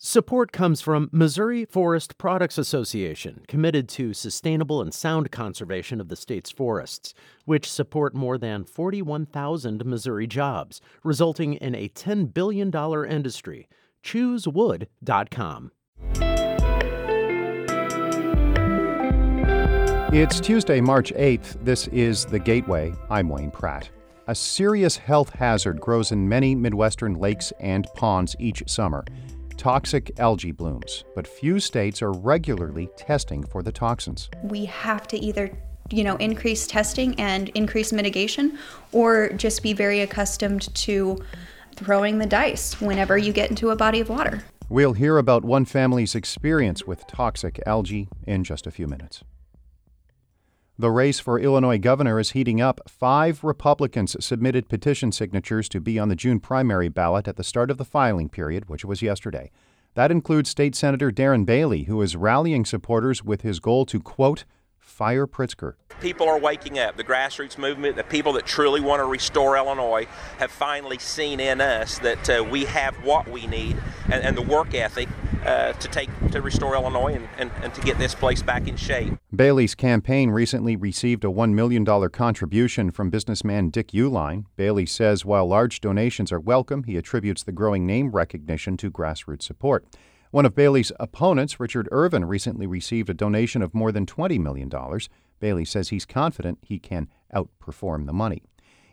Support comes from Missouri Forest Products Association, committed to sustainable and sound conservation of the state's forests, which support more than 41,000 Missouri jobs, resulting in a $10 billion industry. ChooseWood.com. It's Tuesday, March 8th. This is The Gateway. I'm Wayne Pratt. A serious health hazard grows in many Midwestern lakes and ponds each summer toxic algae blooms, but few states are regularly testing for the toxins. We have to either you know increase testing and increase mitigation or just be very accustomed to throwing the dice whenever you get into a body of water. We'll hear about one family's experience with toxic algae in just a few minutes. The race for Illinois governor is heating up. Five Republicans submitted petition signatures to be on the June primary ballot at the start of the filing period, which was yesterday. That includes State Senator Darren Bailey, who is rallying supporters with his goal to, quote, fire Pritzker. People are waking up. The grassroots movement, the people that truly want to restore Illinois, have finally seen in us that uh, we have what we need and, and the work ethic uh, to take to restore Illinois and, and, and to get this place back in shape. Bailey's campaign recently received a $1 million contribution from businessman Dick Uihlein. Bailey says while large donations are welcome, he attributes the growing name recognition to grassroots support. One of Bailey's opponents, Richard Irvin, recently received a donation of more than $20 million. Bailey says he's confident he can outperform the money.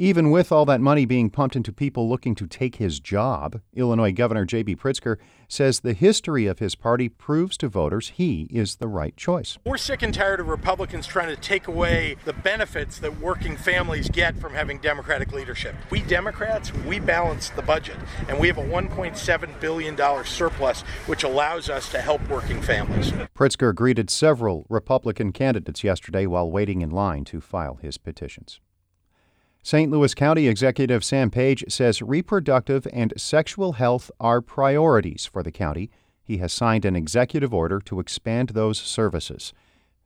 Even with all that money being pumped into people looking to take his job, Illinois Governor J.B. Pritzker says the history of his party proves to voters he is the right choice. We're sick and tired of Republicans trying to take away the benefits that working families get from having Democratic leadership. We Democrats, we balance the budget, and we have a $1.7 billion surplus, which allows us to help working families. Pritzker greeted several Republican candidates yesterday while waiting in line to file his petitions. St. Louis County Executive Sam Page says reproductive and sexual health are priorities for the county. He has signed an executive order to expand those services.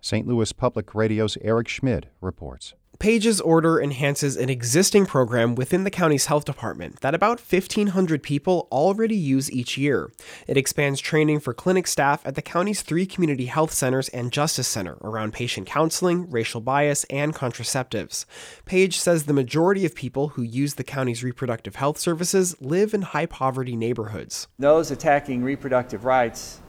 St. Louis Public Radio's Eric Schmid reports. Page's order enhances an existing program within the county's health department that about 1,500 people already use each year. It expands training for clinic staff at the county's three community health centers and justice center around patient counseling, racial bias, and contraceptives. Page says the majority of people who use the county's reproductive health services live in high poverty neighborhoods. Those attacking reproductive rights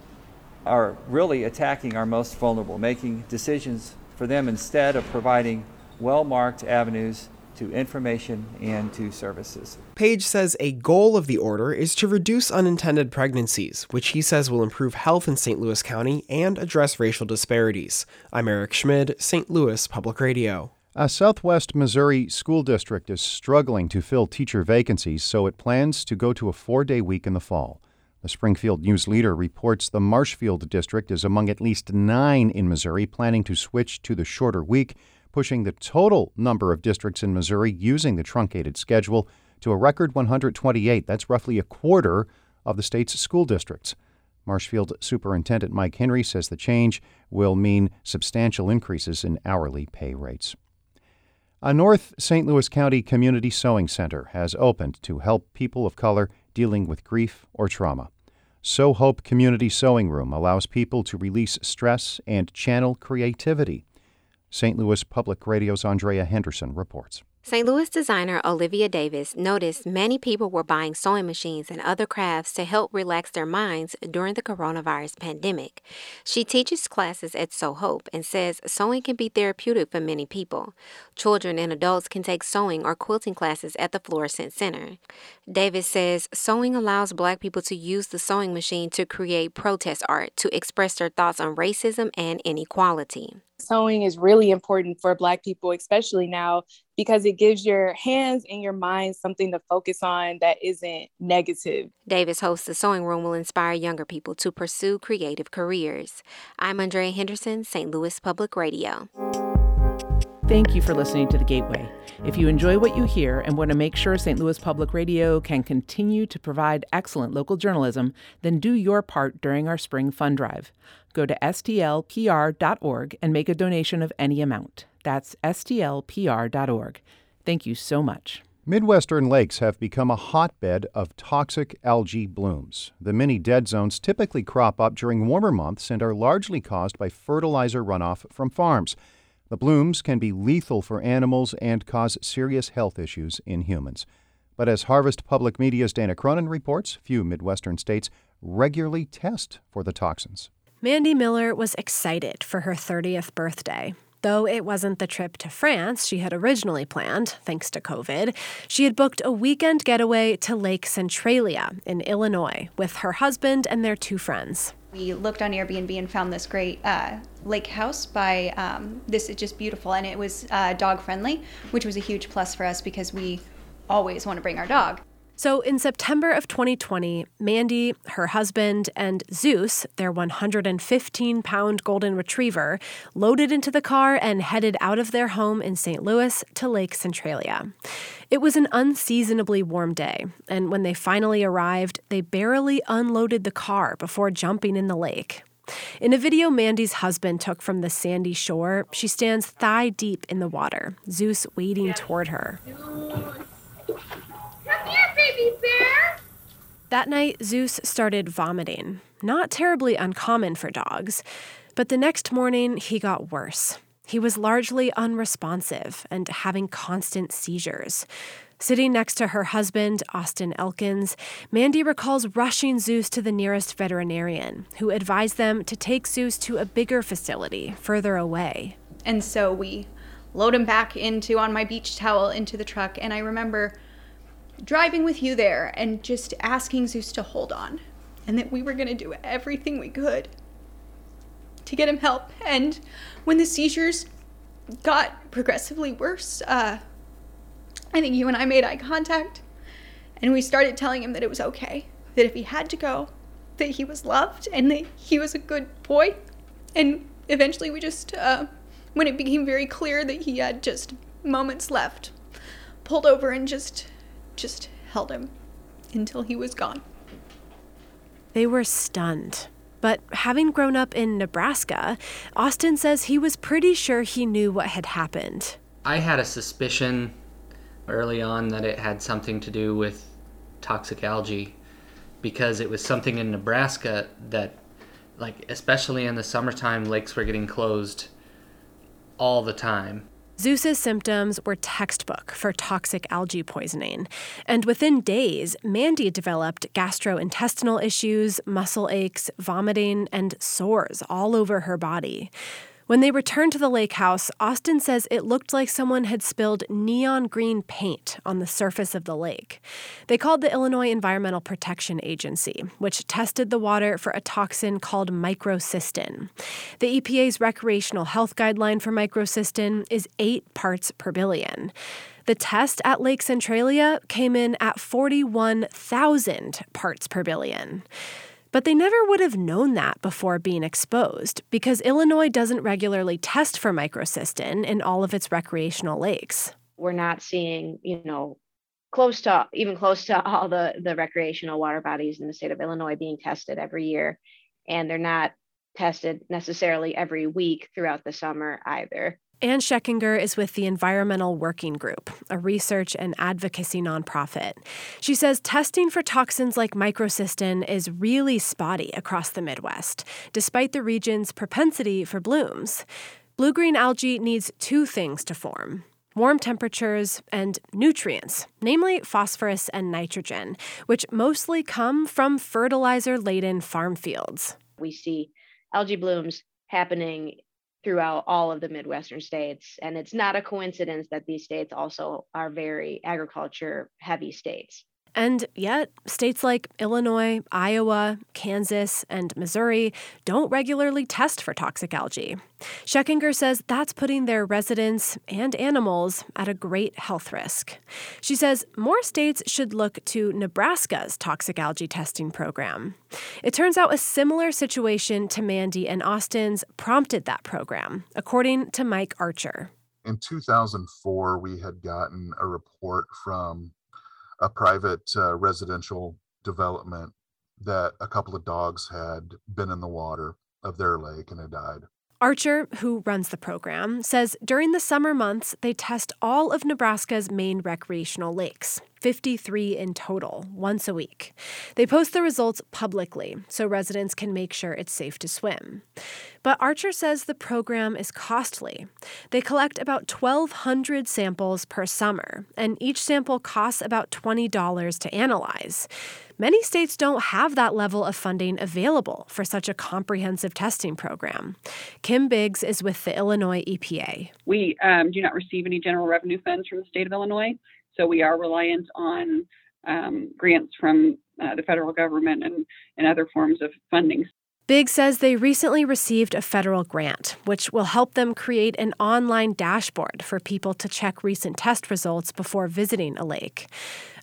are really attacking our most vulnerable, making decisions for them instead of providing well marked avenues to information and to services. Page says a goal of the order is to reduce unintended pregnancies, which he says will improve health in St. Louis County and address racial disparities. I'm Eric Schmid, St. Louis Public Radio. A Southwest Missouri school district is struggling to fill teacher vacancies, so it plans to go to a four day week in the fall. The Springfield News Leader reports the Marshfield district is among at least nine in Missouri planning to switch to the shorter week pushing the total number of districts in Missouri using the truncated schedule to a record 128. That's roughly a quarter of the state's school districts. Marshfield Superintendent Mike Henry says the change will mean substantial increases in hourly pay rates. A North St. Louis County Community Sewing Center has opened to help people of color dealing with grief or trauma. Sew Hope Community Sewing Room allows people to release stress and channel creativity. St. Louis Public Radio's Andrea Henderson reports. St. Louis designer Olivia Davis noticed many people were buying sewing machines and other crafts to help relax their minds during the coronavirus pandemic. She teaches classes at Sew Hope and says sewing can be therapeutic for many people. Children and adults can take sewing or quilting classes at the Florissant Center. Davis says sewing allows black people to use the sewing machine to create protest art to express their thoughts on racism and inequality sewing is really important for Black people, especially now, because it gives your hands and your mind something to focus on that isn't negative. Davis hopes the sewing room will inspire younger people to pursue creative careers. I'm Andrea Henderson, St. Louis Public Radio. Thank you for listening to The Gateway. If you enjoy what you hear and want to make sure St. Louis Public Radio can continue to provide excellent local journalism, then do your part during our spring fund drive. Go to stlpr.org and make a donation of any amount. That's stlpr.org. Thank you so much. Midwestern lakes have become a hotbed of toxic algae blooms. The many dead zones typically crop up during warmer months and are largely caused by fertilizer runoff from farms. The blooms can be lethal for animals and cause serious health issues in humans. But as Harvest Public Media's Dana Cronin reports, few Midwestern states regularly test for the toxins. Mandy Miller was excited for her 30th birthday. Though it wasn't the trip to France she had originally planned, thanks to COVID, she had booked a weekend getaway to Lake Centralia in Illinois with her husband and their two friends. We looked on Airbnb and found this great uh, lake house by um, this is just beautiful and it was uh, dog friendly, which was a huge plus for us because we always want to bring our dog. So in September of 2020, Mandy, her husband, and Zeus, their 115 pound golden retriever, loaded into the car and headed out of their home in St. Louis to Lake Centralia. It was an unseasonably warm day, and when they finally arrived, they barely unloaded the car before jumping in the lake. In a video Mandy's husband took from the sandy shore, she stands thigh deep in the water, Zeus wading toward her. Come here, baby bear! That night, Zeus started vomiting. Not terribly uncommon for dogs. But the next morning, he got worse. He was largely unresponsive and having constant seizures. Sitting next to her husband, Austin Elkins, Mandy recalls rushing Zeus to the nearest veterinarian, who advised them to take Zeus to a bigger facility further away. And so we load him back into on my beach towel into the truck, and I remember driving with you there and just asking Zeus to hold on and that we were going to do everything we could to get him help. And when the seizures got progressively worse, uh, I think you and I made eye contact and we started telling him that it was okay, that if he had to go, that he was loved and that he was a good boy. And eventually we just, uh, when it became very clear that he had just moments left, pulled over and just just held him until he was gone. They were stunned. But having grown up in Nebraska, Austin says he was pretty sure he knew what had happened. I had a suspicion early on that it had something to do with toxic algae because it was something in Nebraska that, like, especially in the summertime, lakes were getting closed all the time. Zeus's symptoms were textbook for toxic algae poisoning, and within days, Mandy developed gastrointestinal issues, muscle aches, vomiting, and sores all over her body. When they returned to the lake house, Austin says it looked like someone had spilled neon green paint on the surface of the lake. They called the Illinois Environmental Protection Agency, which tested the water for a toxin called microcystin. The EPA's recreational health guideline for microcystin is 8 parts per billion. The test at Lake Centralia came in at 41,000 parts per billion. But they never would have known that before being exposed because Illinois doesn't regularly test for microcystin in all of its recreational lakes. We're not seeing, you know, close to even close to all the the recreational water bodies in the state of Illinois being tested every year and they're not tested necessarily every week throughout the summer either. Ann Schechinger is with the Environmental Working Group, a research and advocacy nonprofit. She says testing for toxins like microcystin is really spotty across the Midwest, despite the region's propensity for blooms. Blue green algae needs two things to form warm temperatures and nutrients, namely phosphorus and nitrogen, which mostly come from fertilizer laden farm fields. We see algae blooms happening throughout all of the Midwestern states. And it's not a coincidence that these states also are very agriculture heavy states. And yet, states like Illinois, Iowa, Kansas, and Missouri don't regularly test for toxic algae. Schechinger says that's putting their residents and animals at a great health risk. She says more states should look to Nebraska's toxic algae testing program. It turns out a similar situation to Mandy and Austin's prompted that program, according to Mike Archer. In 2004, we had gotten a report from a private uh, residential development that a couple of dogs had been in the water of their lake and had died. Archer, who runs the program, says during the summer months, they test all of Nebraska's main recreational lakes, 53 in total, once a week. They post the results publicly so residents can make sure it's safe to swim. But Archer says the program is costly. They collect about 1,200 samples per summer, and each sample costs about $20 to analyze. Many states don't have that level of funding available for such a comprehensive testing program. Kim Biggs is with the Illinois EPA. We um, do not receive any general revenue funds from the state of Illinois, so we are reliant on um, grants from uh, the federal government and, and other forms of funding. Biggs says they recently received a federal grant, which will help them create an online dashboard for people to check recent test results before visiting a lake.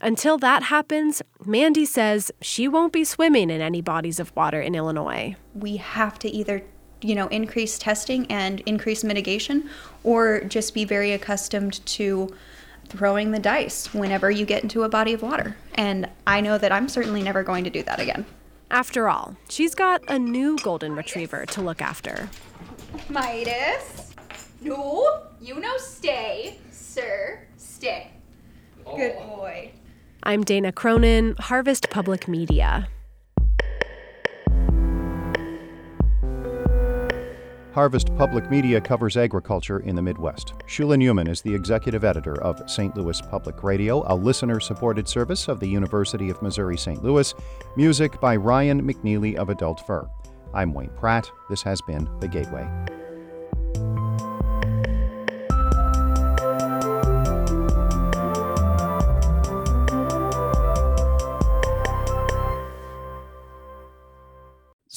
Until that happens, Mandy says she won't be swimming in any bodies of water in Illinois. We have to either you know increase testing and increase mitigation or just be very accustomed to throwing the dice whenever you get into a body of water and i know that i'm certainly never going to do that again after all, she's got a new golden retriever to look after. Midas? No, you know stay, sir. Stay. Good oh. boy. I'm Dana Cronin, Harvest Public Media. Harvest Public Media covers agriculture in the Midwest. Shula Neuman is the executive editor of St. Louis Public Radio, a listener supported service of the University of Missouri St. Louis. Music by Ryan McNeely of Adult Fur. I'm Wayne Pratt. This has been The Gateway.